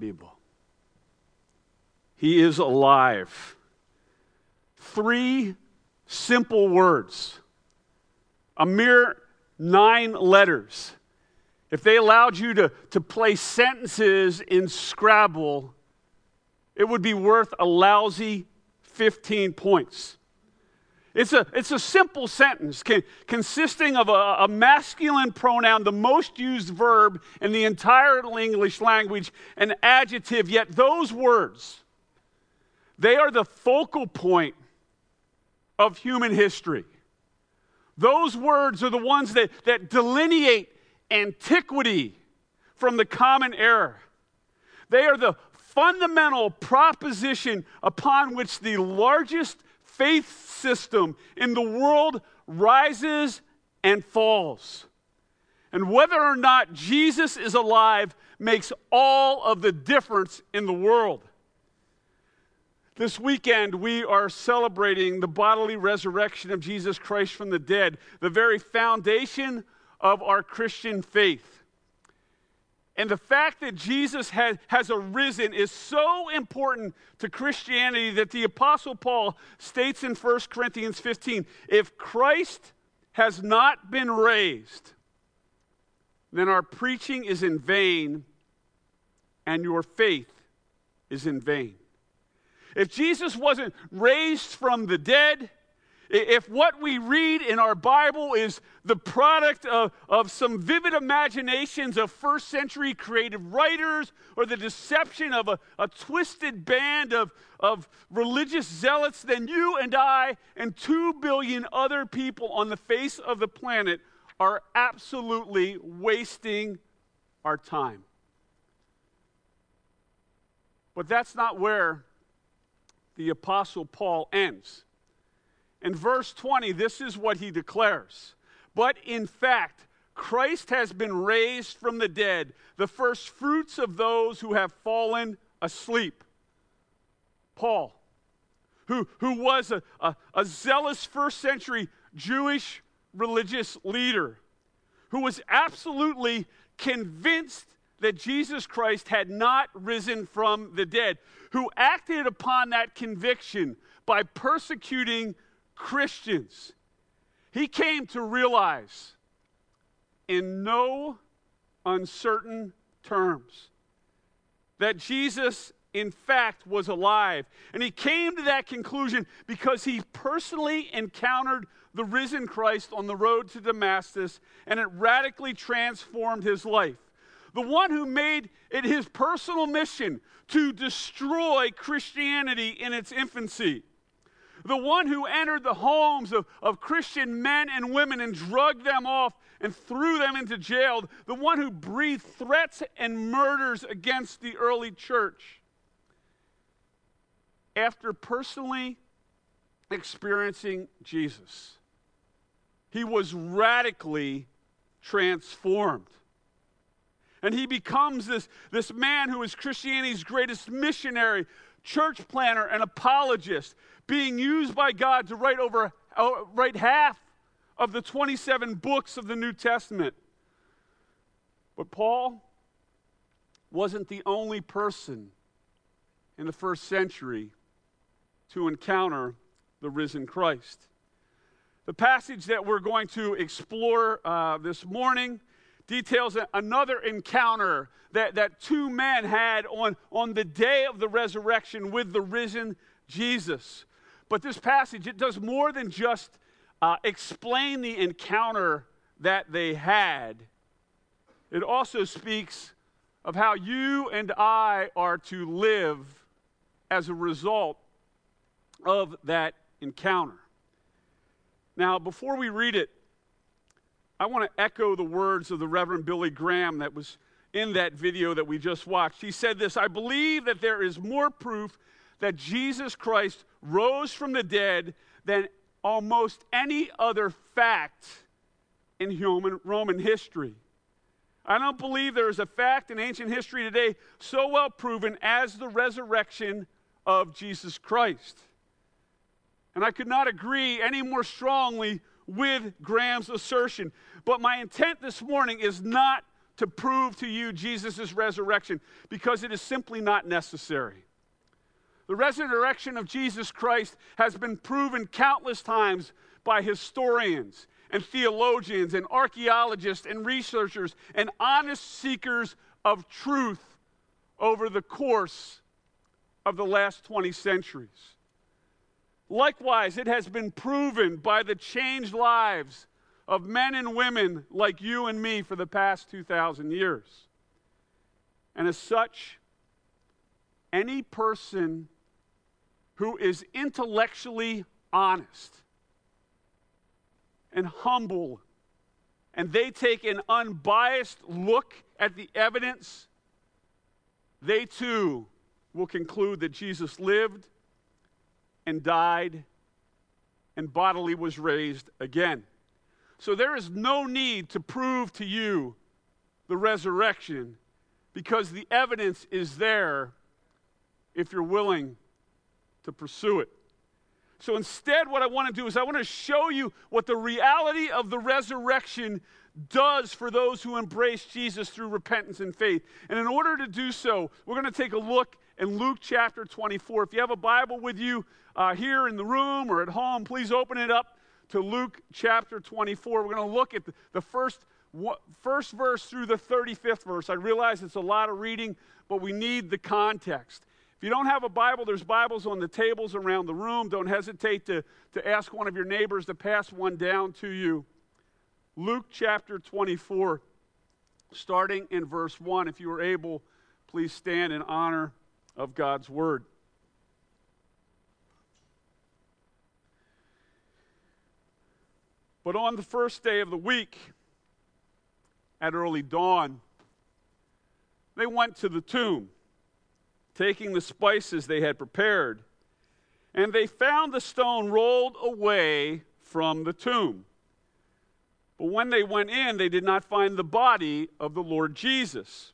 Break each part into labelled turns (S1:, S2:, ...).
S1: vivo. He is alive. Three simple words, a mere nine letters. If they allowed you to, to play sentences in Scrabble, it would be worth a lousy 15 points. It's a, it's a simple sentence consisting of a, a, masculine pronoun, the most used verb in the entire English language, an adjective, yet those words, they are the focal point of human history. Those words are the ones that, that delineate antiquity from the common era. They are the fundamental proposition upon which the largest faith system in the world rises and falls. And whether or not Jesus is alive makes all of the difference in the world. This weekend, we are celebrating the bodily resurrection of Jesus Christ from the dead, the very foundation of our Christian faith. And the fact that Jesus has, has arisen is so important to Christianity that the Apostle Paul states in 1 Corinthians 15 if Christ has not been raised, then our preaching is in vain and your faith is in vain. If Jesus wasn't raised from the dead, if what we read in our Bible is the product of, of some vivid imaginations of first century creative writers or the deception of a, a twisted band of, of religious zealots, then you and I and two billion other people on the face of the planet are absolutely wasting our time. But that's not where the Apostle Paul ends. In verse 20, this is what he declares. But in fact, Christ has been raised from the dead, the first fruits of those who have fallen asleep. Paul, who, who was a, a, a zealous first century Jewish religious leader, who was absolutely convinced that Jesus Christ had not risen from the dead, who acted upon that conviction by persecuting Christians. He came to realize in no uncertain terms that Jesus, in fact, was alive. And he came to that conclusion because he personally encountered the risen Christ on the road to Damascus, and it radically transformed his life. The one who made it his personal mission to destroy Christianity in its infancy the one who entered the homes of, of Christian men and women and drugged them off and threw them into jail, the one who breathed threats and murders against the early church. After personally experiencing Jesus, he was radically transformed. And he becomes this, this man who is Christianity's greatest missionary, church planner, and apologist being used by God to write over uh, write half of the 27 books of the New Testament. But Paul wasn't the only person in the first century to encounter the risen Christ. The passage that we're going to explore uh, this morning details another encounter that, that two men had on, on the day of the resurrection with the risen Jesus. But this passage, it does more than just uh, explain the encounter that they had. It also speaks of how you and I are to live as a result of that encounter. Now, before we read it, I want to echo the words of the Reverend Billy Graham that was in that video that we just watched. He said this I believe that there is more proof that Jesus Christ rose from the dead than almost any other fact in human Roman history. I don't believe there is a fact in ancient history today so well proven as the resurrection of Jesus Christ. And I could not agree any more strongly with Graham's assertion. But my intent this morning is not to prove to you Jesus' resurrection because it is simply not necessary. The resurrection of Jesus Christ has been proven countless times by historians and theologians and archaeologists and researchers and honest seekers of truth over the course of the last 20 centuries. Likewise, it has been proven by the changed lives of men and women like you and me for the past 2,000 years. And as such, any person who is intellectually honest and humble and they take an unbiased look at the evidence, they too will conclude that Jesus lived and died and bodily was raised again. So there is no need to prove to you the resurrection because the evidence is there if you're willing to pursue it. So instead, what I want to do is I want to show you what the reality of the resurrection does for those who embrace Jesus through repentance and faith. And in order to do so, we're going to take a look in Luke chapter 24. If you have a Bible with you uh, here in the room or at home, please open it up to Luke chapter 24. We're going to look at the, first, first verse through the 35th verse. I realize it's a lot of reading, but we need the context. If you don't have a Bible, there's Bibles on the tables around the room. Don't hesitate to, to ask one of your neighbors to pass one down to you. Luke chapter 24, starting in verse 1. If you are able, please stand in honor of God's word. But on the first day of the week, at early dawn, they went to the tomb taking the spices they had prepared. And they found the stone rolled away from the tomb. But when they went in, they did not find the body of the Lord Jesus.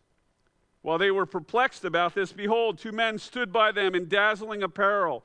S1: While they were perplexed about this, behold, two men stood by them in dazzling apparel.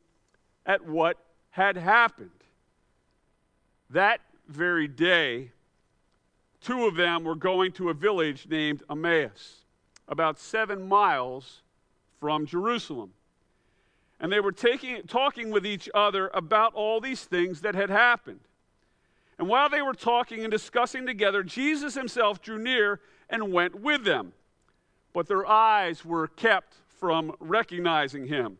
S1: at what had happened. That very day, two of them were going to a village named Emmaus, about seven miles from Jerusalem. And they were taking, talking with each other about all these things that had happened. And while they were talking and discussing together, Jesus himself drew near and went with them. But their eyes were kept from recognizing him.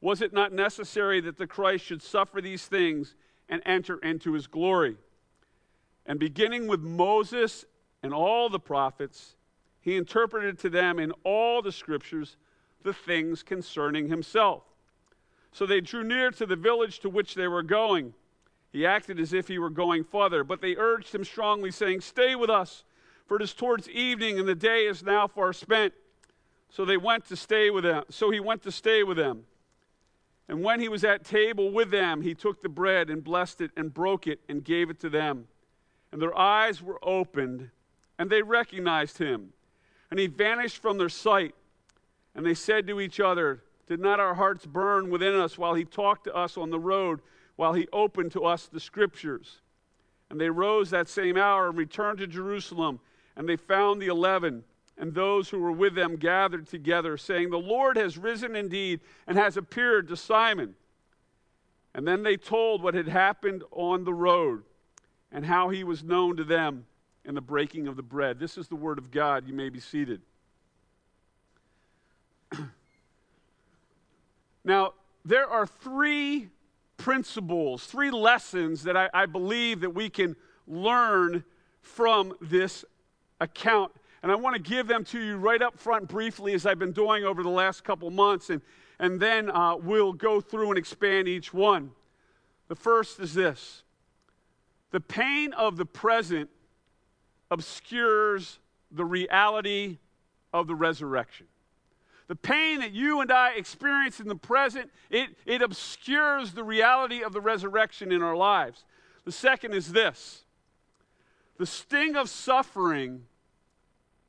S1: Was it not necessary that the Christ should suffer these things and enter into his glory? And beginning with Moses and all the prophets, he interpreted to them in all the scriptures the things concerning himself. So they drew near to the village to which they were going. He acted as if he were going farther, but they urged him strongly, saying, Stay with us, for it is towards evening, and the day is now far spent. So they went to stay with them. So he went to stay with them. And when he was at table with them, he took the bread and blessed it and broke it and gave it to them. And their eyes were opened, and they recognized him. And he vanished from their sight. And they said to each other, Did not our hearts burn within us while he talked to us on the road, while he opened to us the scriptures? And they rose that same hour and returned to Jerusalem. And they found the eleven and those who were with them gathered together, saying, The Lord has risen indeed and has appeared to Simon. And then they told what had happened on the road and how he was known to them in the breaking of the bread. This is the word of God. You may be seated. now, there are three principles, three lessons that I, I believe that we can learn from this account and I want to give them to you right up front briefly, as I've been doing over the last couple months, and, and then uh, we'll go through and expand each one. The first is this the pain of the present obscures the reality of the resurrection. The pain that you and I experience in the present, it, it obscures the reality of the resurrection in our lives. The second is this the sting of suffering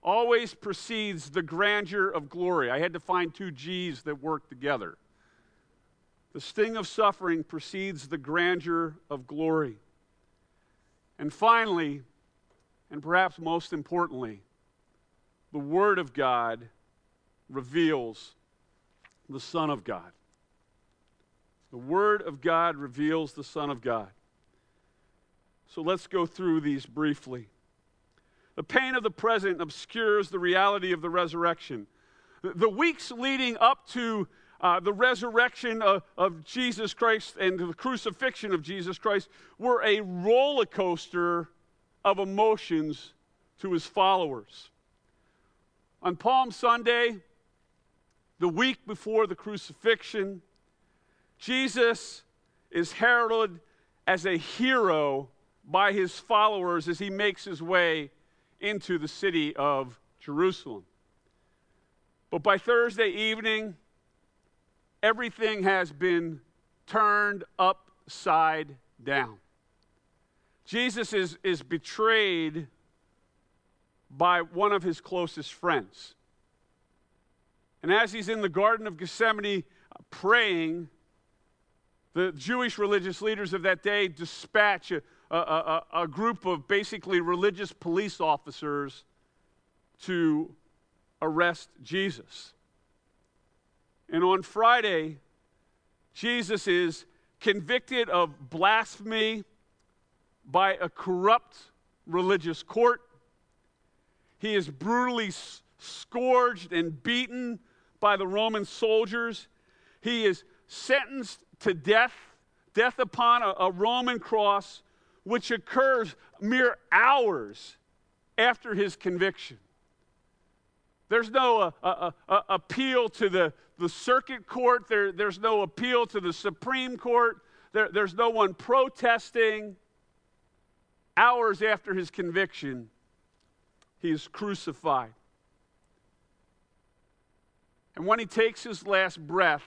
S1: always precedes the grandeur of glory. I had to find two G's that work together. The sting of suffering precedes the grandeur of glory. And finally, and perhaps most importantly, the Word of God reveals the Son of God. The Word of God reveals the Son of God. So let's go through these briefly. The pain of the present obscures the reality of the resurrection. The weeks leading up to uh, the resurrection of, of, Jesus Christ and the crucifixion of Jesus Christ were a roller coaster of emotions to his followers. On Palm Sunday, the week before the crucifixion, Jesus is heralded as a hero by his followers as he makes his way into the city of Jerusalem. But by Thursday evening, everything has been turned upside down. Jesus is, is betrayed by one of his closest friends. And as he's in the Garden of Gethsemane uh, praying, the Jewish religious leaders of that day dispatch a, a, a, a group of basically religious police officers to arrest Jesus. And on Friday, Jesus is convicted of blasphemy by a corrupt religious court. He is brutally scourged and beaten by the Roman soldiers. He is sentenced to death, death upon a, a Roman cross which occurs mere hours after his conviction. There's no uh, uh, uh, appeal to the, the circuit court, there, there's no appeal to the Supreme Court, there, there's no one protesting. Hours after his conviction, he is crucified. And when he takes his last breath,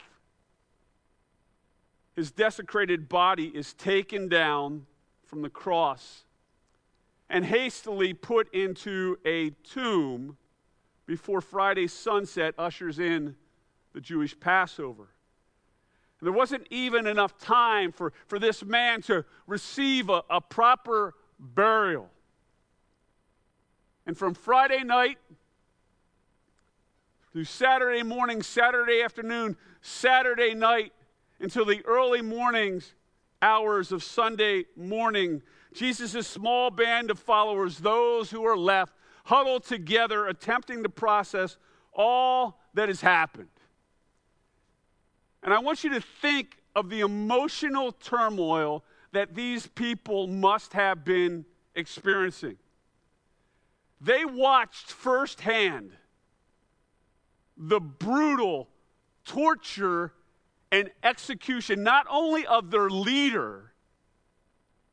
S1: his desecrated body is taken down from the cross and hastily put into a tomb before Friday's sunset ushers in the Jewish Passover. And There wasn't even enough time for, for this man to receive a, a proper burial. And from Friday night through Saturday morning, Saturday afternoon, Saturday night, until the early mornings hours of Sunday morning. Jesus' small band of followers, those who are left, huddled together, attempting to process all that has happened. And I want you to think of the emotional turmoil that these people must have been experiencing. They watched firsthand the brutal torture and execution, not only of their leader,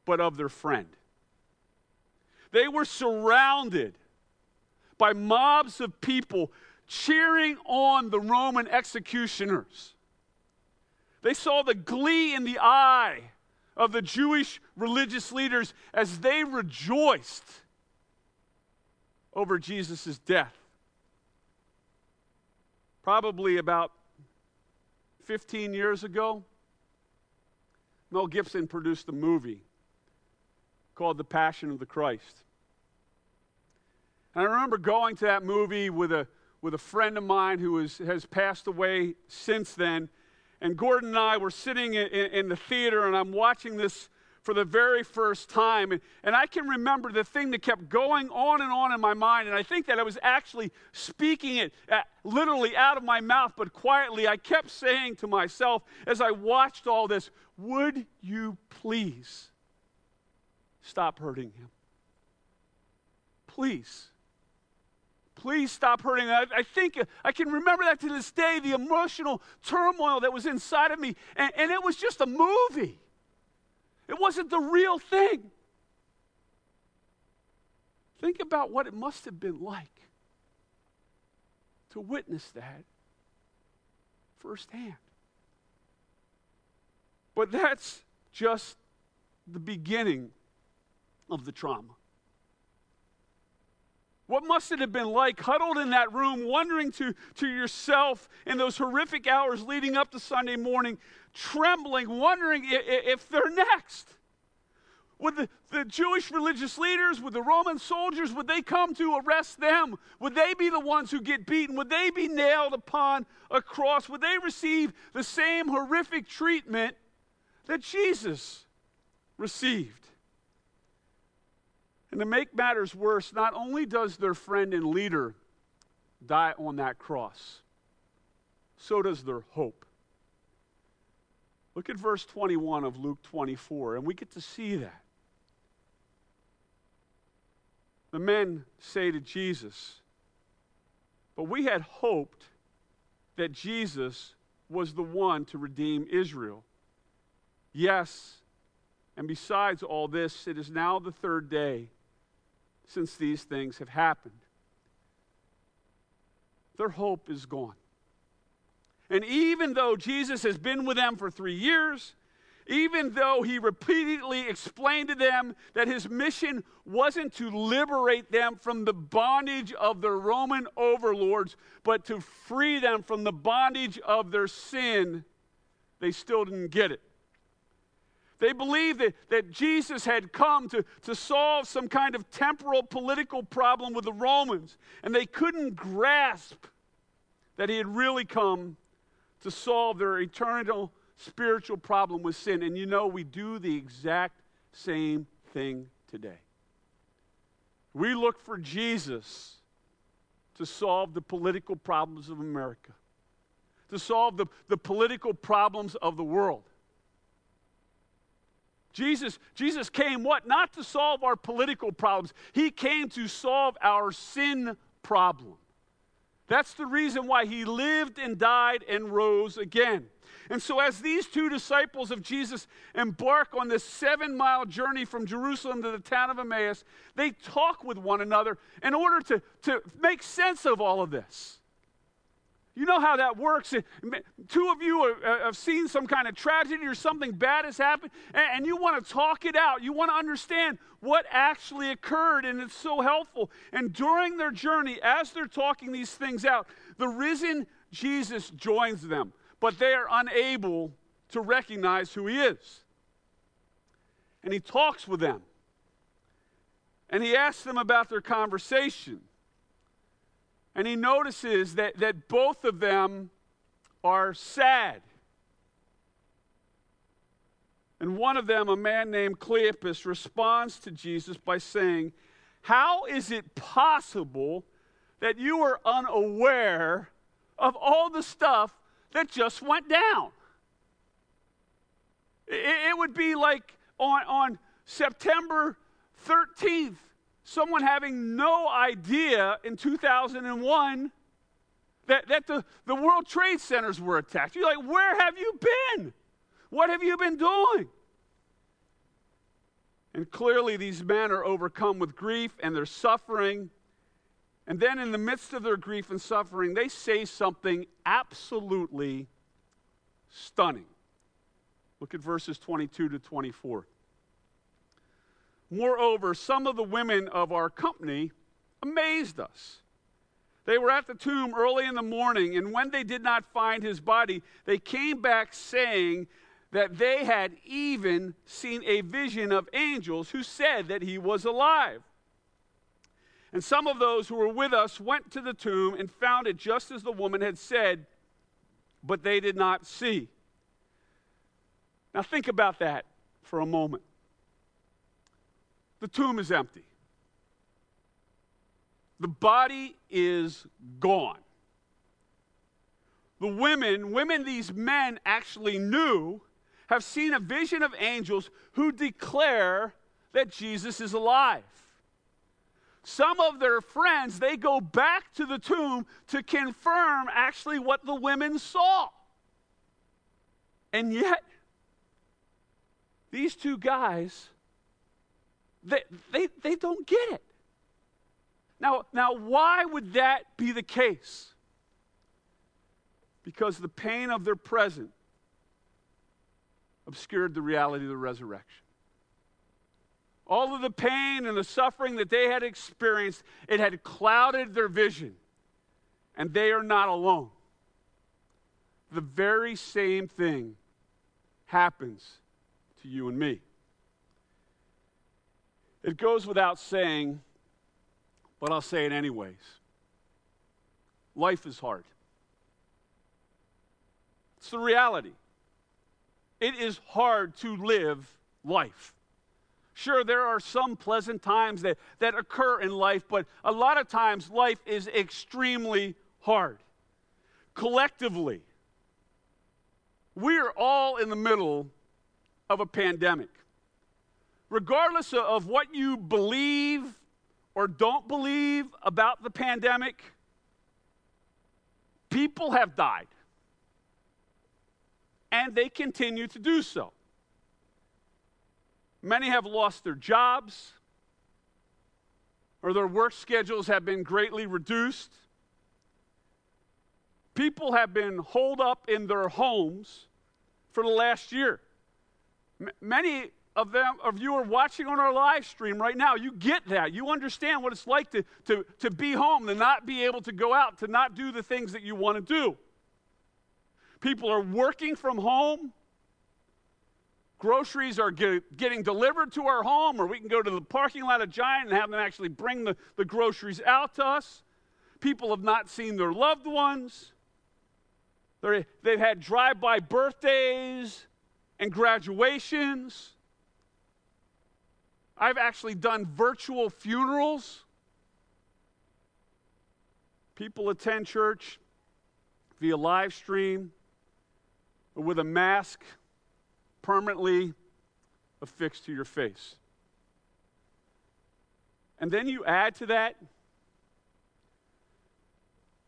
S1: but of their friend. They were surrounded by mobs of people cheering on the Roman executioners. They saw the glee in the eye of the Jewish religious leaders as they rejoiced over Jesus' death. Probably about 15 years ago, Mel Gibson produced a movie called The Passion of the Christ. And I remember going to that movie with a, with a friend of mine who is, has passed away since then. And Gordon and I were sitting in, in the theater, and I'm watching this for the very first time. And, and I can remember the thing that kept going on and on in my mind. And I think that I was actually speaking it at, uh, literally out of my mouth, but quietly. I kept saying to myself as I watched all this, Would you please stop hurting him? Please. Please stop hurting. I, I, think I can remember that to this day, the emotional turmoil that was inside of me. And, and it was just a movie. It wasn't the real thing. Think about what it must have been like to witness that firsthand. But that's just the beginning of the trauma. What must it have been like huddled in that room, wondering to, to yourself in those horrific hours leading up to Sunday morning, trembling, wondering if, if they're next? Would the, the Jewish religious leaders, would the Roman soldiers, would they come to arrest them? Would they be the ones who get beaten? Would they be nailed upon a cross? Would they receive the same horrific treatment that Jesus received? And to make matters worse, not only does their friend and leader die on that cross, so does their hope. Look at verse 21 of Luke 24, and we get to see that. The men say to Jesus, But we had hoped that Jesus was the one to redeem Israel. Yes, and besides all this, it is now the third day since these things have happened. Their hope is gone. And even though Jesus has been with them for three years, even though he repeatedly explained to them that his mission wasn't to liberate them from the bondage of their Roman overlords, but to free them from the bondage of their sin, they still didn't get it. They believed that, that Jesus had come to, to solve some kind of temporal political problem with the Romans, and they couldn't grasp that he had really come to solve their eternal spiritual problem with sin. And you know, we do the exact same thing today. We look for Jesus to solve the political problems of America, to solve the, the political problems of the world. Jesus, Jesus came what? Not to solve our political problems. He came to solve our sin problem. That's the reason why he lived and died and rose again. And so, as these two disciples of Jesus embark on this seven mile journey from Jerusalem to the town of Emmaus, they talk with one another in order to, to make sense of all of this. You know how that works. Two of you uh, have seen some kind of tragedy or something bad has happened, and you want to talk it out. You want to understand what actually occurred, and it's so helpful. And during their journey, as they're talking these things out, the risen Jesus joins them but they are unable to recognize who he is. And he talks with them. And he asks them about their conversation. And he notices that, that both of them are sad. And one of them, a man named Cleopas, responds to Jesus by saying, How is it possible that you are unaware of all the stuff that just went down? It, it would be like on, on September 13th, someone having no idea in 2001 that, that the, the World Trade Centers were attacked. You're like, where have you been? What have you been doing? And clearly, these men are overcome with grief and they're suffering. And then, in the midst of their grief and suffering, they say something absolutely stunning. Look at verses 22 to 24. Moreover, some of the women of our company amazed us. They were at the tomb early in the morning, and when they did not find his body, they came back saying that they had even seen a vision of angels who said that he was alive. And some of those who were with us went to the tomb and found it just as the woman had said, but they did not see. Now, think about that for a moment. The tomb is empty. The body is gone. The women, women these men actually knew, have seen a vision of angels who declare that Jesus is alive. Some of their friends, they go back to the tomb to confirm actually what the women saw. And yet, these two guys, they, they, they don't get it. Now, now, why would that be the case? Because the pain of their present obscured the reality of the resurrection. All of the pain and the suffering that they had experienced, it had clouded their vision. And they are not alone. The very same thing happens to you and me. It goes without saying but I'll say it anyways. Life is hard. It's the reality. It is hard to live life. Sure, there are some pleasant times that, that occur in life, but a lot of times life is extremely hard. Collectively, we are all in the middle of a pandemic. Regardless of what you believe or don't believe about the pandemic, people have died. And they continue to do so. Many have lost their jobs, or their work schedules have been greatly reduced. People have been holed up in their homes for the last year. M- many of them of you are watching on our live stream right now. You get that. You understand what it's like to, to, to be home to not be able to go out to not do the things that you want to do. People are working from home. Groceries are get, getting delivered to our home or we can go to the parking lot of giant and have them actually bring the, the groceries out to us. People have not seen their loved ones. They're, they've had drive-by birthdays and graduations I've actually done virtual funerals. People attend church via live stream with a mask permanently affixed to your face. And then you add to that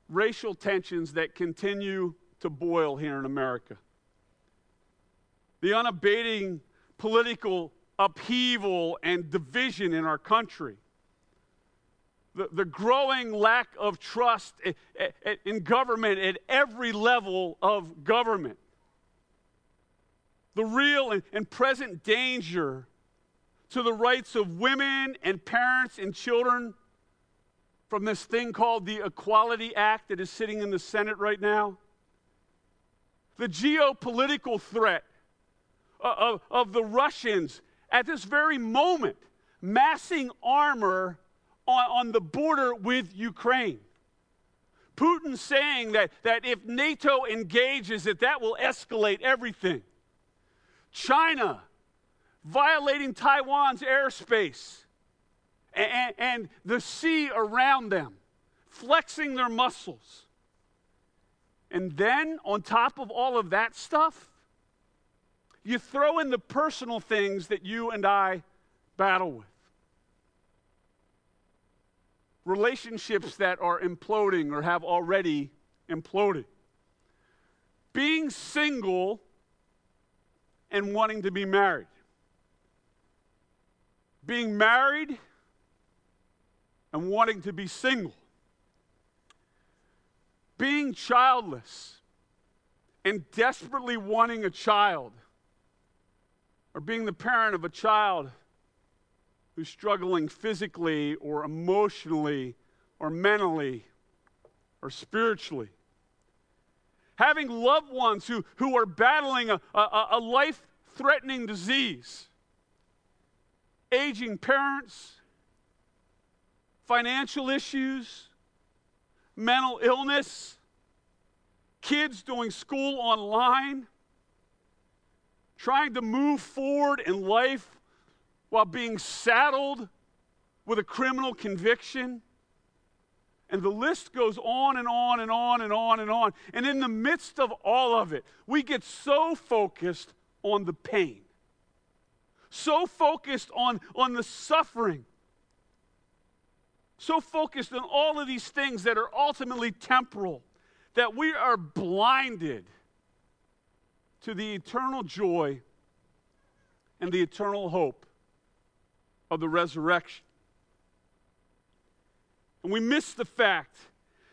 S1: racial tensions that continue to boil here in America. The unabating political upheaval and division in our country. The, the growing lack of trust in government at every level of government. The real and, and present danger to the rights of women and parents and children from this thing called the Equality Act that is sitting in the Senate right now. The geopolitical threat uh, of, of the Russians at this very moment massing armor on, on the border with Ukraine. Putin saying that, that if NATO engages, that that will escalate everything. China violating Taiwan's airspace and, and the sea around them, flexing their muscles. And then, on top of all of that stuff, you throw in the personal things that you and I battle with. Relationships that are imploding or have already imploded. Being single and wanting to be married. Being married and wanting to be single. Being childless and desperately wanting a child. Or being the parent of a child who's struggling physically or emotionally or mentally or spiritually. Having loved ones who, who are battling a, a, a life threatening disease. Aging parents, financial issues, mental illness, kids doing school online, trying to move forward in life while being saddled with a criminal conviction. And the list goes on and on and on and on and on. And in the midst of all of it, we get so focused on the pain, so focused on, on the suffering, so focused on all of these things that are ultimately temporal that we are blinded to the eternal joy and the eternal hope of the resurrection. And we miss the fact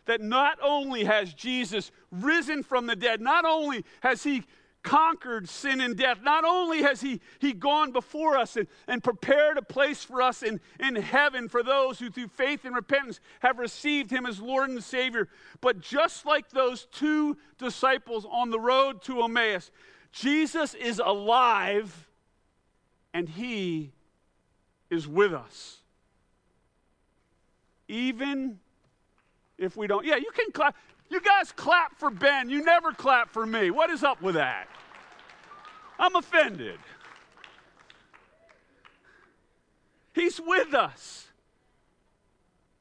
S1: that not only has Jesus risen from the dead, not only has he conquered sin and death, not only has he, he gone before us and, and prepared a place for us in, in heaven for those who through faith and repentance have received him as Lord and Savior, but just like those two disciples on the road to Emmaus, Jesus is alive and he is with us. Even if we don't. Yeah, you can clap. You guys clap for Ben. You never clap for me. What is up with that? I'm offended. He's with us.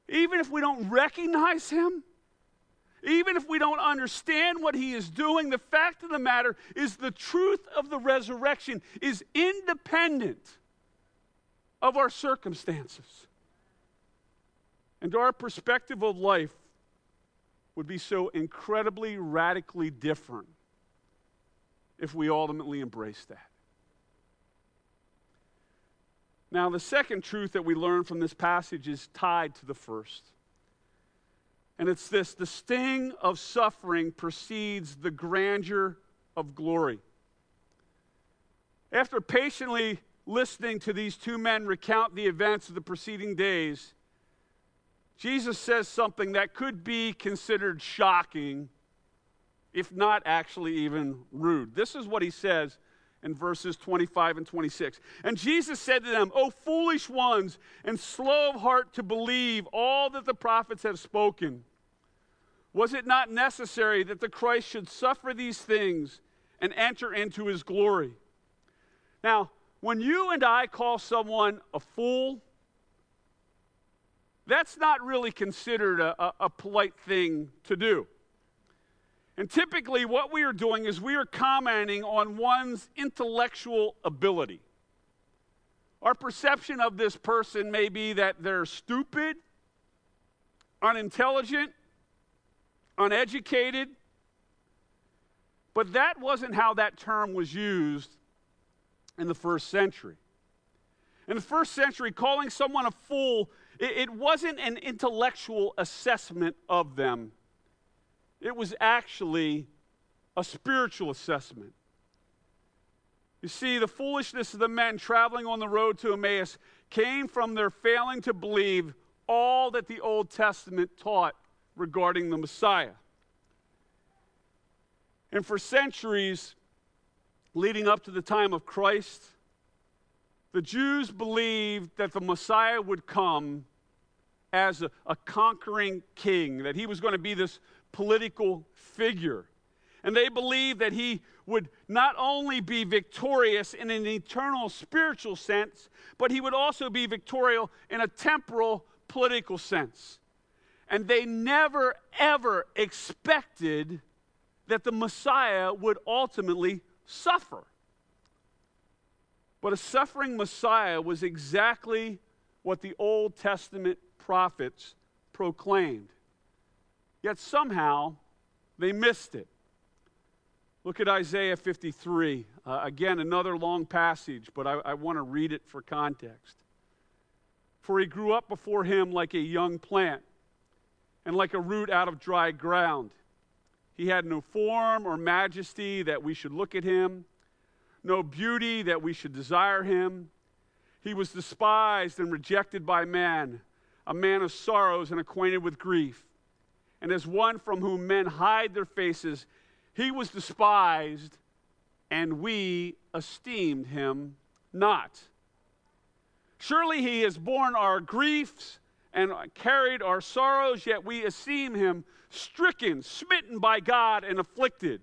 S1: Even if we don't recognize him, even if we don't understand what he is doing, the fact of the matter is the truth of the resurrection is independent of our circumstances. And our perspective of life would be so incredibly radically different if we ultimately embrace that. Now, the second truth that we learn from this passage is tied to the first. And it's this the sting of suffering precedes the grandeur of glory. After patiently listening to these two men recount the events of the preceding days, Jesus says something that could be considered shocking, if not actually even rude. This is what he says in verses 25 and 26. And Jesus said to them, O foolish ones, and slow of heart to believe all that the prophets have spoken. Was it not necessary that the Christ should suffer these things and enter into his glory? Now, when you and I call someone a fool, that's not really considered a, a, a, polite thing to do. And typically, what we are doing is we are commenting on one's intellectual ability. Our perception of this person may be that they're stupid, unintelligent, uneducated. But that wasn't how that term was used in the first century. In the first century, calling someone a fool, it, wasn't an intellectual assessment of them, it was actually a spiritual assessment. You see, the foolishness of the men traveling on the road to Emmaus came from their failing to believe all that the Old Testament taught regarding the Messiah. And for centuries, leading up to the time of Christ, the Jews believed that the Messiah would come as a, a conquering king, that he was going to be this political figure. And they believed that he would not only be victorious in an eternal spiritual sense, but he would also be victorious in a temporal political sense. And they never, ever expected that the Messiah would ultimately suffer. But a suffering Messiah was exactly what the Old Testament prophets proclaimed. Yet somehow they missed it. Look at Isaiah 53. Uh, again, another long passage, but I, I want to read it for context. For he grew up before him like a young plant and like a root out of dry ground. He had no form or majesty that we should look at him, no beauty that we should desire him. He was despised and rejected by men, a man of sorrows and acquainted with grief. And as one from whom men hide their faces, he was despised, and we esteemed him not. Surely he has borne our griefs and carried our sorrows, yet we esteem him stricken, smitten by God, and afflicted.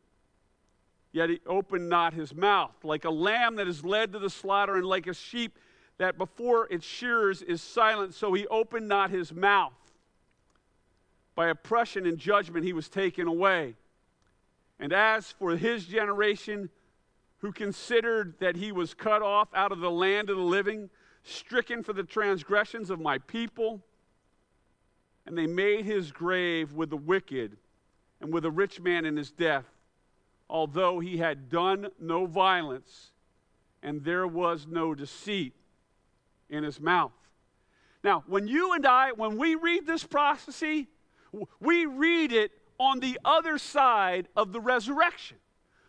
S1: yet he opened not his mouth. Like a lamb that is led to the slaughter, and like a sheep that before its shearers is silent, so he opened not his mouth. By oppression and judgment he was taken away. And as for his generation, who considered that he was cut off out of the land of the living, stricken for the transgressions of my people, and they made his grave with the wicked and with a rich man in his death, although he had done no violence, and there was no deceit in his mouth. Now, when you and I, when we read this prophecy, we read it on the other side of the resurrection.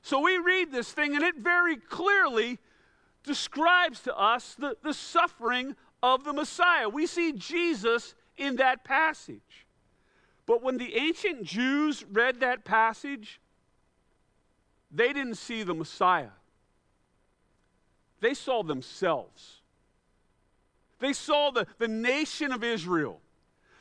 S1: So we read this thing, and it very clearly describes to us the, the suffering of the Messiah. We see Jesus in that passage. But when the ancient Jews read that passage, they didn't see the Messiah. They saw themselves. They saw the, the nation of Israel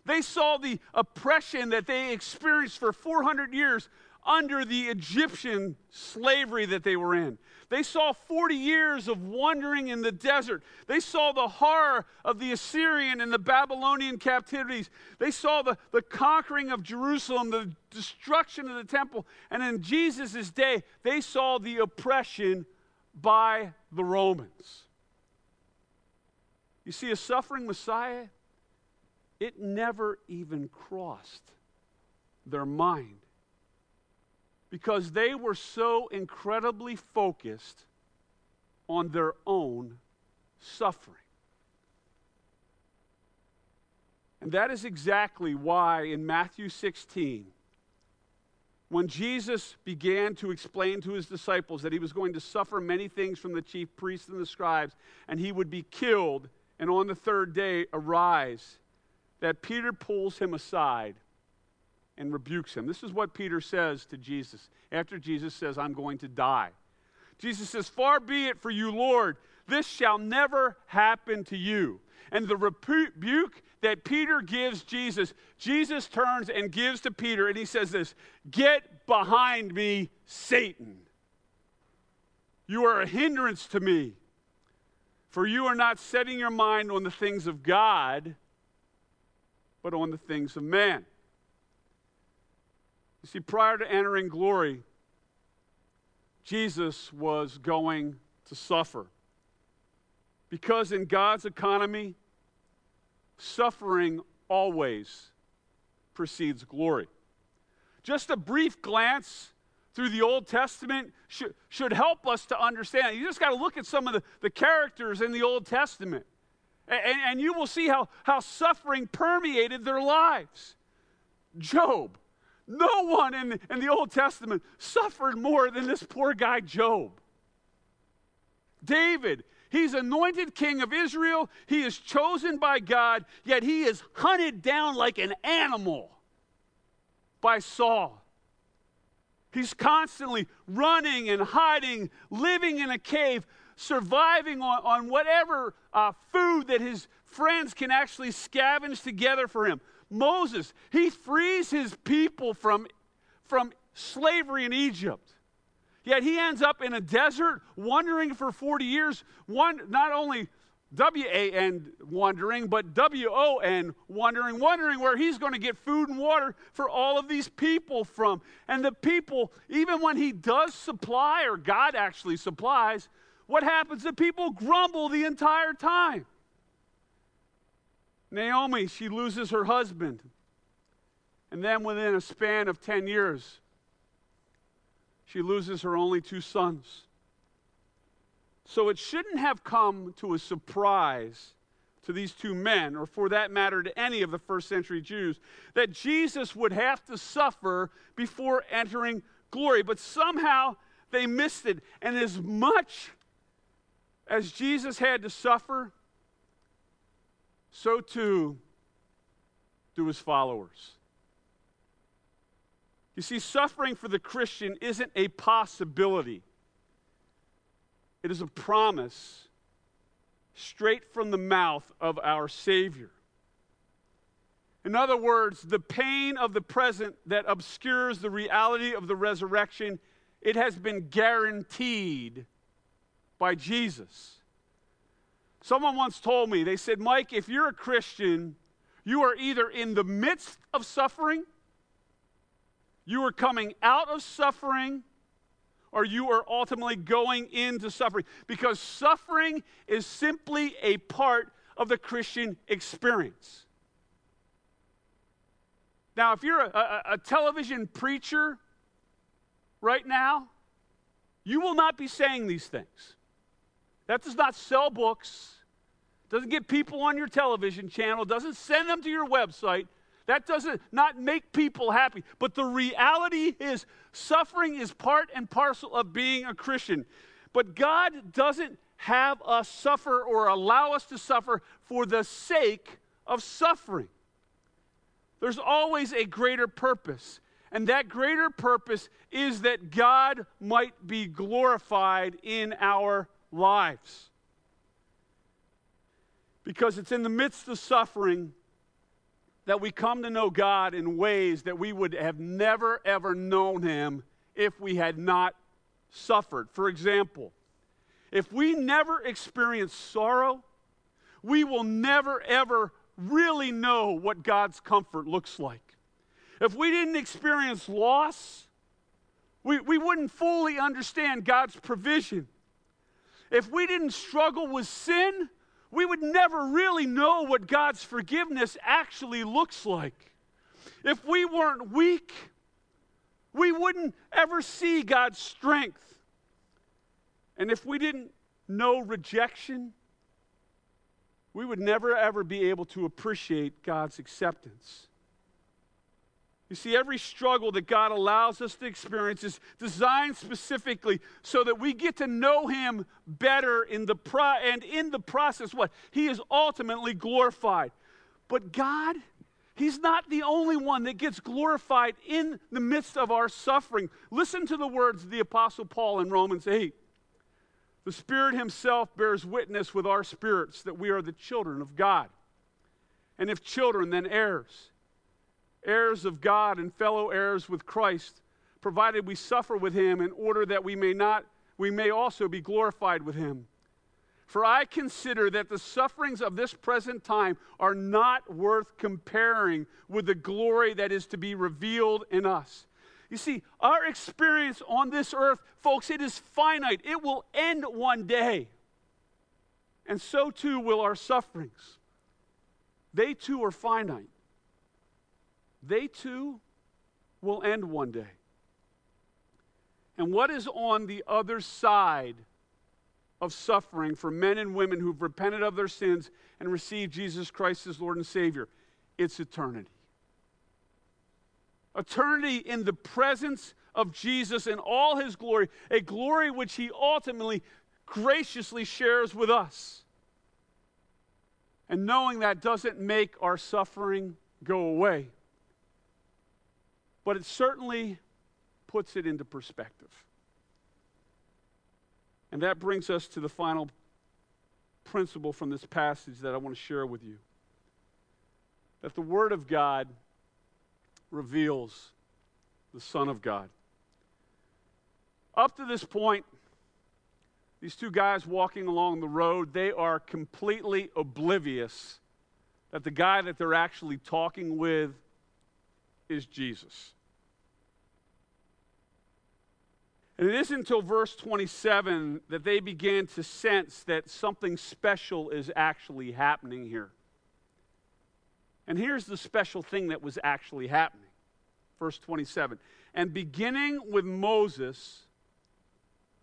S1: they saw the oppression that they experienced for 400 years under the Egyptian slavery that they were in. They saw 40 years of wandering in the desert. They saw the horror of the Assyrian and the Babylonian captivities. They saw the, the conquering of Jerusalem, the destruction of the temple. And in Jesus' day, they saw the oppression by the Romans. You see, a suffering Messiah it never even crossed their mind because they were so incredibly focused on their own suffering. And that is exactly why in Matthew 16, when Jesus began to explain to his disciples that he was going to suffer many things from the chief priests and the scribes, and he would be killed, and on the third day arise, that Peter pulls him aside and rebukes him. This is what Peter says to Jesus after Jesus says, I'm going to die. Jesus says, Far be it for you, Lord, this shall never happen to you. And the rebuke that Peter gives Jesus, Jesus turns and gives to Peter, and he says this Get behind me, Satan. You are a hindrance to me, for you are not setting your mind on the things of God but on the things of man. You see, prior to entering glory, Jesus was going to suffer. Because in God's economy, suffering always precedes glory. Just a brief glance through the Old Testament should, should help us to understand. You just got to look at some of the, the characters in the Old Testament. And, and you will see how, how suffering permeated their lives. Job. No one in, in the Old Testament suffered more than this poor guy, Job. David. He's anointed king of Israel. He is chosen by God, yet he is hunted down like an animal by Saul. He's constantly running and hiding, living in a cave, surviving on, on whatever uh, food that his friends can actually scavenge together for him. Moses, he frees his people from, from slavery in Egypt. Yet he ends up in a desert, wandering for 40 years, one, not only W A N wandering, but W O N wandering, wondering where he's going to get food and water for all of these people from. And the people, even when he does supply, or God actually supplies, what happens? The people grumble the entire time. Naomi, she loses her husband. And then within a span of 10 years, she loses her only two sons. So it shouldn't have come to a surprise to these two men, or for that matter to any of the first century Jews, that Jesus would have to suffer before entering glory. But somehow they missed it. And as much as Jesus had to suffer, so too do his followers. You see, suffering for the Christian isn't a possibility, it is a promise straight from the mouth of our Savior. In other words, the pain of the present that obscures the reality of the resurrection, it has been guaranteed by Jesus. Someone once told me, they said, Mike, if you're a Christian, you are either in the midst of suffering you are coming out of suffering or you are ultimately going into suffering because suffering is simply a part of the Christian experience. Now, if you're a, a, a, television preacher right now, you will not be saying these things. That does not sell books, doesn't get people on your television channel, doesn't send them to your website. That doesn't not make people happy. But the reality is suffering is part and parcel of being a Christian. But God doesn't have us suffer or allow us to suffer for the sake of suffering. There's always a greater purpose. And that greater purpose is that God might be glorified in our lives. Because it's in the midst of suffering that we come to know God in ways that we would have never, ever known Him if we had not suffered. For example, if we never experience sorrow, we will never, ever really know what God's comfort looks like. If we didn't experience loss, we, we wouldn't fully understand God's provision. If we didn't struggle with sin, we would never really know what God's forgiveness actually looks like. If we weren't weak, we wouldn't ever see God's strength. And if we didn't know rejection, we would never ever be able to appreciate God's acceptance. You see, every struggle that God allows us to experience is designed specifically so that we get to know Him better in the pro- and in the process, what? He is ultimately glorified. But God, He's not the only one that gets glorified in the midst of our suffering. Listen to the words of the Apostle Paul in Romans 8. The Spirit Himself bears witness with our spirits that we are the children of God. And if children, then heirs heirs of God and fellow heirs with Christ, provided we suffer with him in order that we may not we may also be glorified with him. For I consider that the sufferings of this present time are not worth comparing with the glory that is to be revealed in us. You see, our experience on this earth, folks, it is finite. It will end one day. And so too will our sufferings. They too are finite they too will end one day. And what is on the other side of suffering for men and women who've repented of their sins and received Jesus Christ as Lord and Savior? It's eternity. Eternity in the presence of Jesus in all his glory, a glory which he ultimately graciously shares with us. And knowing that doesn't make our suffering go away, but it certainly puts it into perspective. And that brings us to the final principle from this passage that I want to share with you that the Word of God reveals the Son of God. Up to this point, these two guys walking along the road, they are completely oblivious that the guy that they're actually talking with is Jesus. And it isn't until verse 27 that they began to sense that something special is actually happening here. And here's the special thing that was actually happening. Verse 27 And beginning with Moses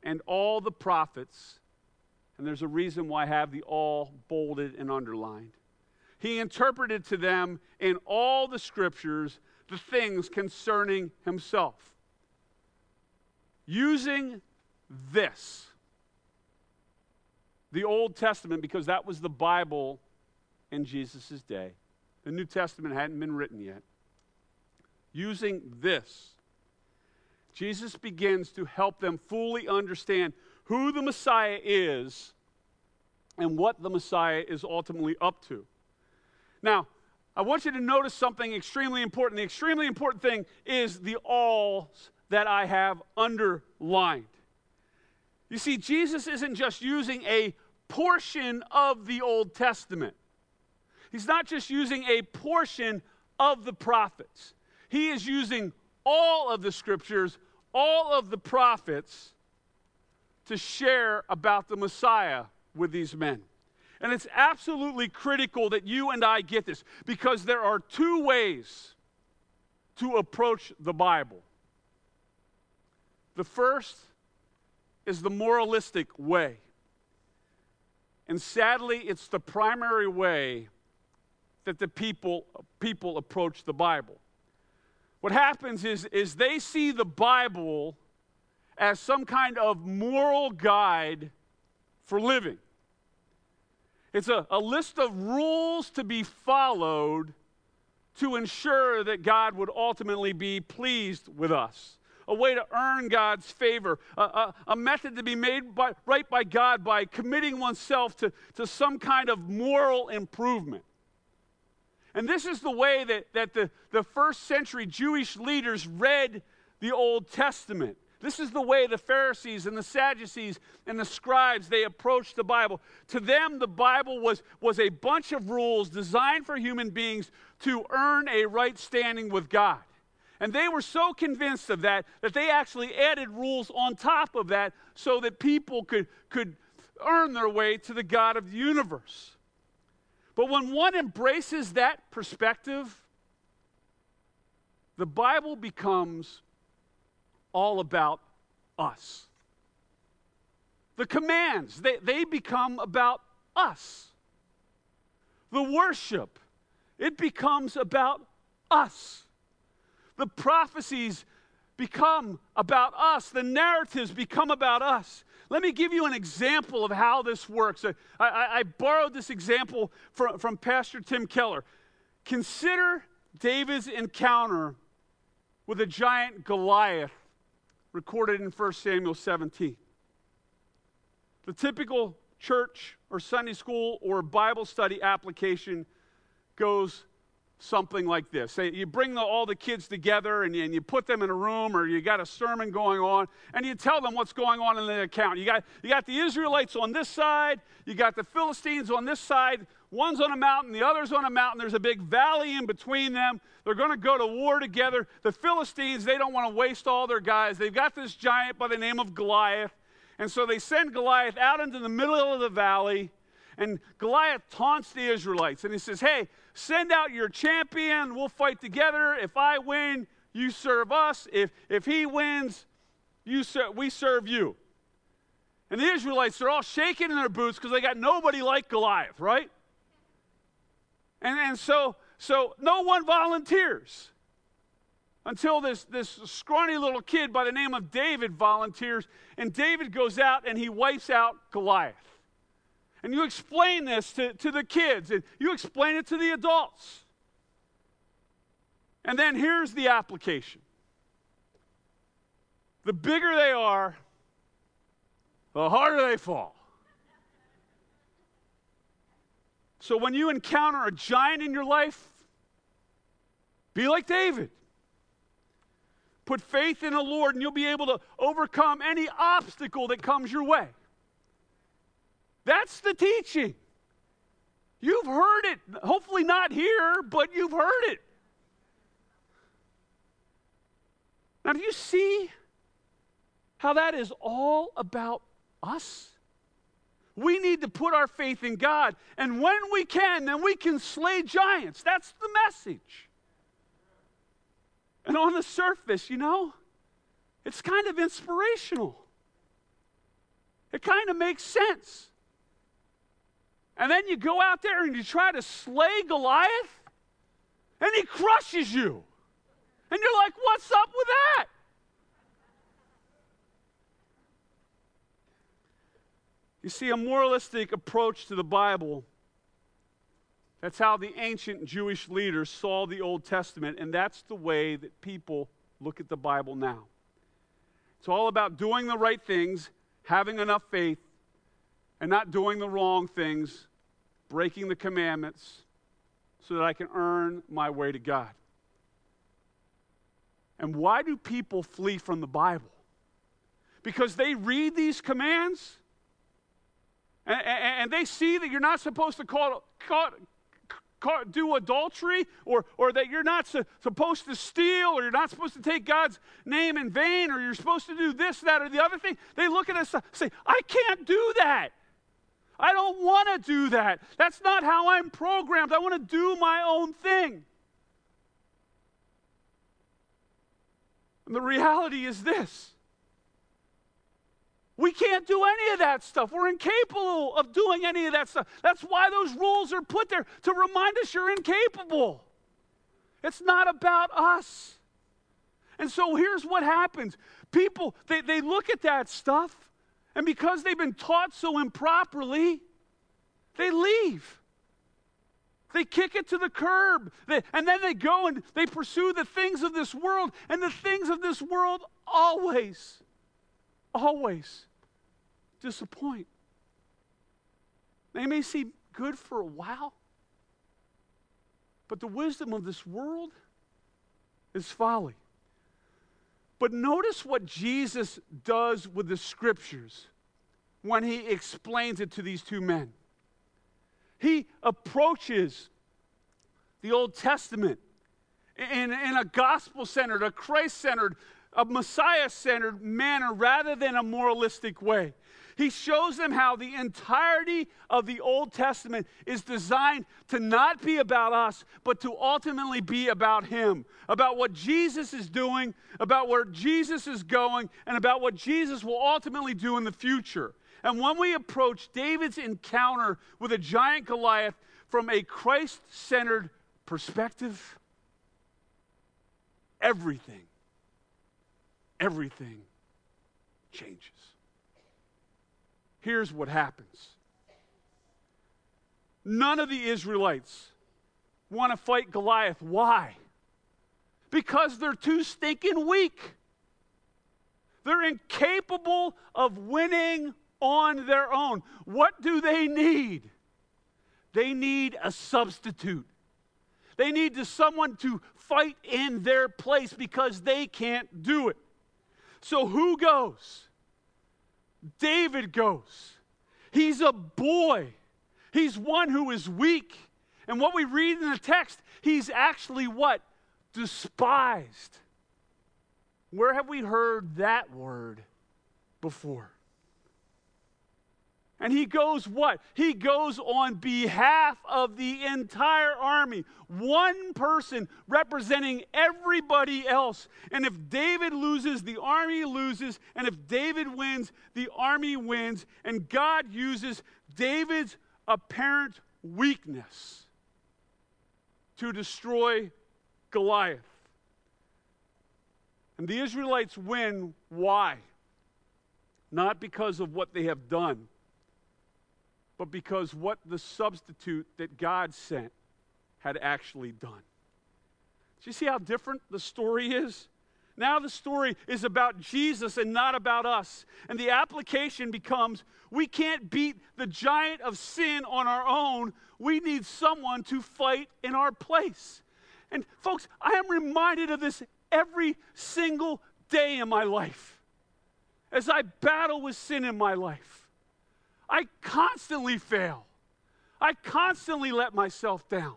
S1: and all the prophets, and there's a reason why I have the all bolded and underlined. He interpreted to them in all the scriptures the things concerning himself. Using this, the Old Testament, because that was the Bible in Jesus' day. The New Testament hadn't been written yet. Using this, Jesus begins to help them fully understand who the Messiah is and what the Messiah is ultimately up to. Now, I want you to notice something extremely important. The extremely important thing is the alls that I have underlined. You see, Jesus isn't just using a portion of the Old Testament, He's not just using a portion of the prophets, He is using all of the scriptures, all of the prophets to share about the Messiah with these men. And it's absolutely critical that you and I get this because there are two ways to approach the Bible. The first is the moralistic way. And sadly, it's the primary way that the people, people approach the Bible. What happens is, is they see the Bible as some kind of moral guide for living. It's a, a list of rules to be followed to ensure that God would ultimately be pleased with us. A way to earn God's favor, a, a, a method to be made by, right by God by committing oneself to, to some kind of moral improvement. And this is the way that, that the, the first century Jewish leaders read the Old Testament. This is the way the Pharisees and the Sadducees and the scribes they approached the Bible. To them, the Bible was, was a bunch of rules designed for human beings to earn a right standing with God. And they were so convinced of that that they actually added rules on top of that so that people could, could earn their way to the God of the universe. But when one embraces that perspective, the Bible becomes all about us. The commands, they, they become about us. The worship, it becomes about us. The prophecies become about us. The narratives become about us. Let me give you an example of how this works. I, I, I borrowed this example from, from Pastor Tim Keller. Consider David's encounter with a giant Goliath recorded in 1 Samuel 17. The typical church or Sunday school or Bible study application goes something like this. Say you bring the, all the kids together and you, and you, put them in a room or you got a sermon going on and you tell them what's going on in the account. You got, you got the Israelites on this side, you got the Philistines on this side. One's on a mountain, the other's on a mountain. There's a big valley in between them. They're going to go to war together. The Philistines, they don't want to waste all their guys. They've got this giant by the name of Goliath. And so they send Goliath out into the middle of the valley and Goliath taunts the Israelites and he says, Hey, send out your champion. We'll fight together. If I win, you serve us. If, if he wins, you ser- we serve you. And the Israelites are all shaking in their boots because they got nobody like Goliath, right? And, and so, so no one volunteers. until this, this scrawny little kid by the name of David volunteers, and David goes out and he wipes out Goliath. And you explain this to, to the kids, and you explain it to the adults. And then here's the application the bigger they are, the harder they fall. So when you encounter a giant in your life, be like David. Put faith in the Lord, and you'll be able to overcome any obstacle that comes your way. That's the teaching. You've heard it. Hopefully, not here, but you've heard it. Now, do you see how that is all about us? We need to put our faith in God. And when we can, then we can slay giants. That's the message. And on the surface, you know, it's kind of inspirational. It kind of makes sense. And then you go out there and you try to slay Goliath, and he crushes you. And you're like, what's up with that? You see, a moralistic approach to the Bible, that's how the ancient Jewish leaders saw the Old Testament, and that's the way that people look at the Bible now. It's all about doing the right things, having enough faith, and not doing the wrong things, breaking the commandments, so that I can earn my way to God. And why do people flee from the Bible? Because they read these commands and, and, and they see that you're not supposed to call, call, call, do adultery or, or that you're not su- supposed to steal or you're not supposed to take God's name in vain or you're supposed to do this, that, or the other thing. They look at us and say, I can't do that. I don't want to do that. That's not how I'm programmed. I want to do my own thing. And the reality is this we can't do any of that stuff. We're incapable of doing any of that stuff. That's why those rules are put there to remind us you're incapable. It's not about us. And so here's what happens people, they, they look at that stuff, and because they've been taught so improperly, they leave. They kick it to the curb. They, and then they go and they pursue the things of this world. And the things of this world always, always disappoint. They may seem good for a while, but the wisdom of this world is folly. But notice what Jesus does with the scriptures when he explains it to these two men. He approaches the Old Testament in, in a gospel centered, a Christ centered, a Messiah centered manner rather than a moralistic way. He shows them how the entirety of the Old Testament is designed to not be about us, but to ultimately be about Him, about what Jesus is doing, about where Jesus is going, and about what Jesus will ultimately do in the future. And when we approach David's encounter with a giant Goliath from a Christ centered perspective, everything, everything changes here's what happens none of the Israelites want to fight Goliath. Why? Because they're too stinking weak. They're incapable of winning on their own. What do they need? They need a substitute. They need to, someone to fight in their place because they can't do it. So who goes? David goes. He's a boy, he's one who is weak. And what we read in the text, he's actually what? Despised. Where have we heard that word before? And he goes what? He goes on behalf of the entire army. One person representing everybody else. And if David loses, the army loses. And if David wins, the army wins. And God uses David's apparent weakness to destroy Goliath. And the Israelites win. Why? Not because of what they have done, but because what the substitute that God sent had actually done. Do you see how different the story is? Now the story is about Jesus and not about us. And the application becomes we can't beat the giant of sin on our own. We need someone to fight in our place. And folks, I am reminded of this every single day in my life as I battle with sin in my life. I constantly fail, I constantly let myself down.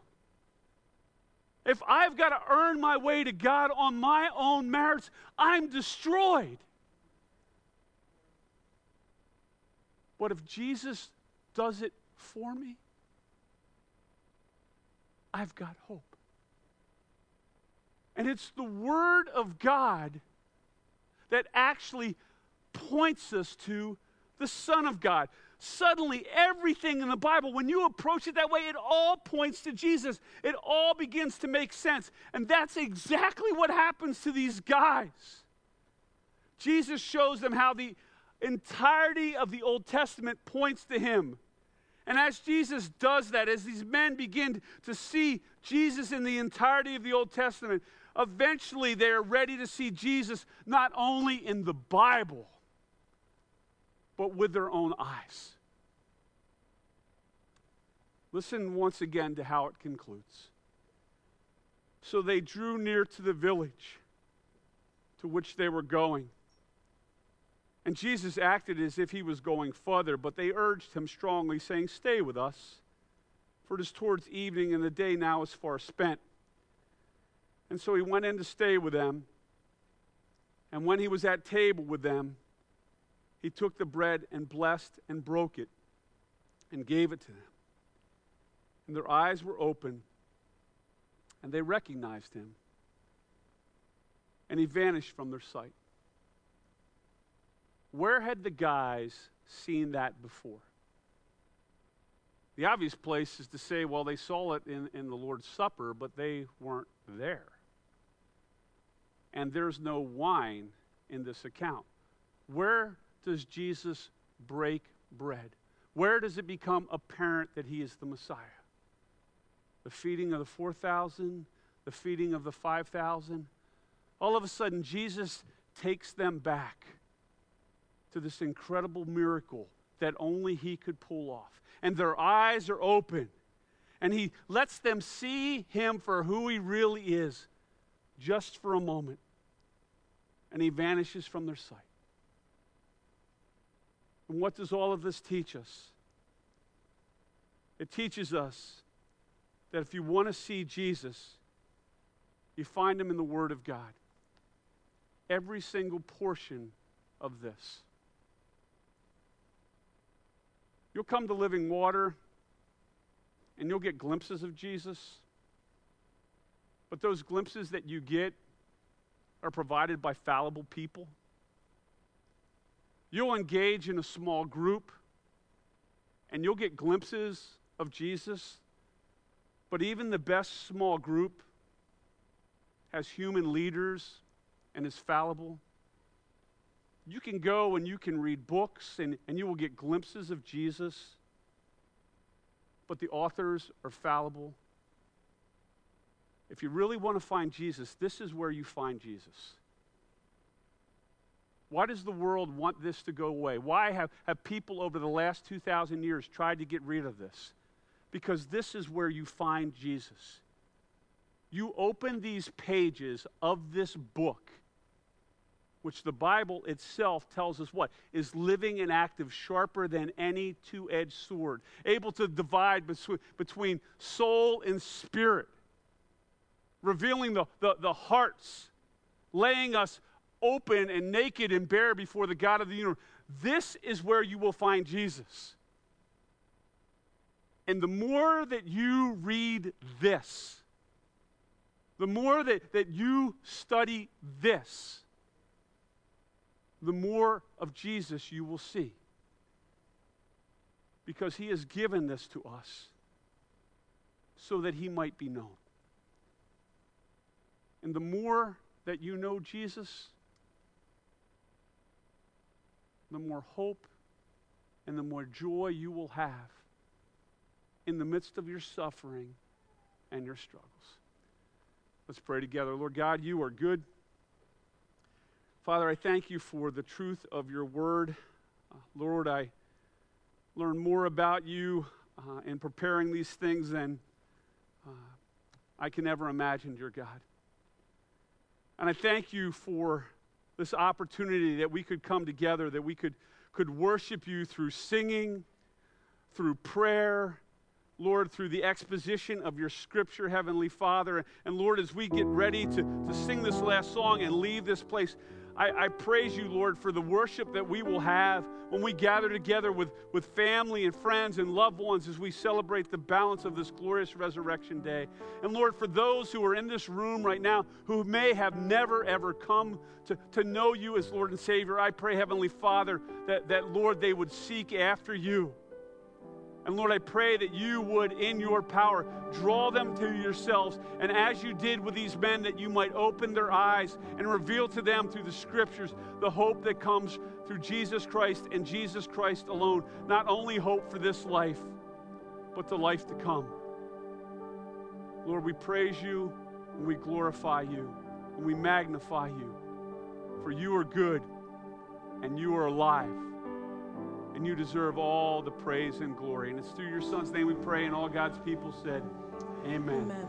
S1: If I've got to earn my way to God on my own merits, I'm destroyed. But if Jesus does it for me, I've got hope. And it's the Word of God that actually points us to the Son of God suddenly everything in the Bible, when you approach it that way, it all points to Jesus. It all begins to make sense. And that's exactly what happens to these guys. Jesus shows them how the entirety of the Old Testament points to him. And as Jesus does that, as these men begin to see Jesus in the entirety of the Old Testament, eventually they're ready to see Jesus not only in the Bible, but with their own eyes. Listen once again to how it concludes. So they drew near to the village to which they were going. And Jesus acted as if he was going further, but they urged him strongly, saying, Stay with us, for it is towards evening, and the day now is far spent. And so he went in to stay with them. And when he was at table with them, he took the bread and blessed and broke it and gave it to them. And their eyes were open and they recognized him. And he vanished from their sight. Where had the guys seen that before? The obvious place is to say, well, they saw it in, in the Lord's Supper, but they weren't there. And there's no wine in this account. Where does Jesus break bread? Where does it become apparent that he is the Messiah? The feeding of the 4,000, the feeding of the 5,000. All of a sudden, Jesus takes them back to this incredible miracle that only he could pull off. And their eyes are open. And he lets them see him for who he really is just for a moment. And he vanishes from their sight. And what does all of this teach us? It teaches us that if you want to see Jesus, you find him in the Word of God. Every single portion of this. You'll come to living water and you'll get glimpses of Jesus. But those glimpses that you get are provided by fallible people. You'll engage in a small group and you'll get glimpses of Jesus. But even the best small group has human leaders and is fallible. You can go and you can read books and, and you will get glimpses of Jesus, but the authors are fallible. If you really want to find Jesus, this is where you find Jesus. Why does the world want this to go away? Why have, have people over the last 2,000 years tried to get rid of this? Because this is where you find Jesus. You open these pages of this book, which the Bible itself tells us what? Is living and active, sharper than any two edged sword, able to divide between soul and spirit, revealing the, the, the hearts, laying us open and naked and bare before the God of the universe. This is where you will find Jesus. And the more that you read this, the more that, that you study this, the more of Jesus you will see. Because he has given this to us so that he might be known. And the more that you know Jesus, the more hope and the more joy you will have in the midst of your suffering and your struggles. Let's pray together. Lord God, you are good. Father, I thank you for the truth of your word. Uh, Lord, I learn more about you uh, in preparing these things than uh, I can ever imagine, dear God. And I thank you for this opportunity that we could come together, that we could, could worship you through singing, through prayer, Lord, through the exposition of your scripture, Heavenly Father. And Lord, as we get ready to, to sing this last song and leave this place, I, I, praise you, Lord, for the worship that we will have when we gather together with, with family and friends and loved ones as we celebrate the balance of this glorious resurrection day. And Lord, for those who are in this room right now who may have never, ever come to, to know you as Lord and Savior, I pray, Heavenly Father, that, that, Lord, they would seek after you. And Lord, I pray that you would, in your power, draw them to yourselves. And as you did with these men, that you might open their eyes and reveal to them through the scriptures the hope that comes through Jesus Christ and Jesus Christ alone. Not only hope for this life, but the life to come. Lord, we praise you and we glorify you and we magnify you. For you are good and you are alive and you deserve all the praise and glory. And it's through your Son's name we pray, and all God's people said, Amen. Amen.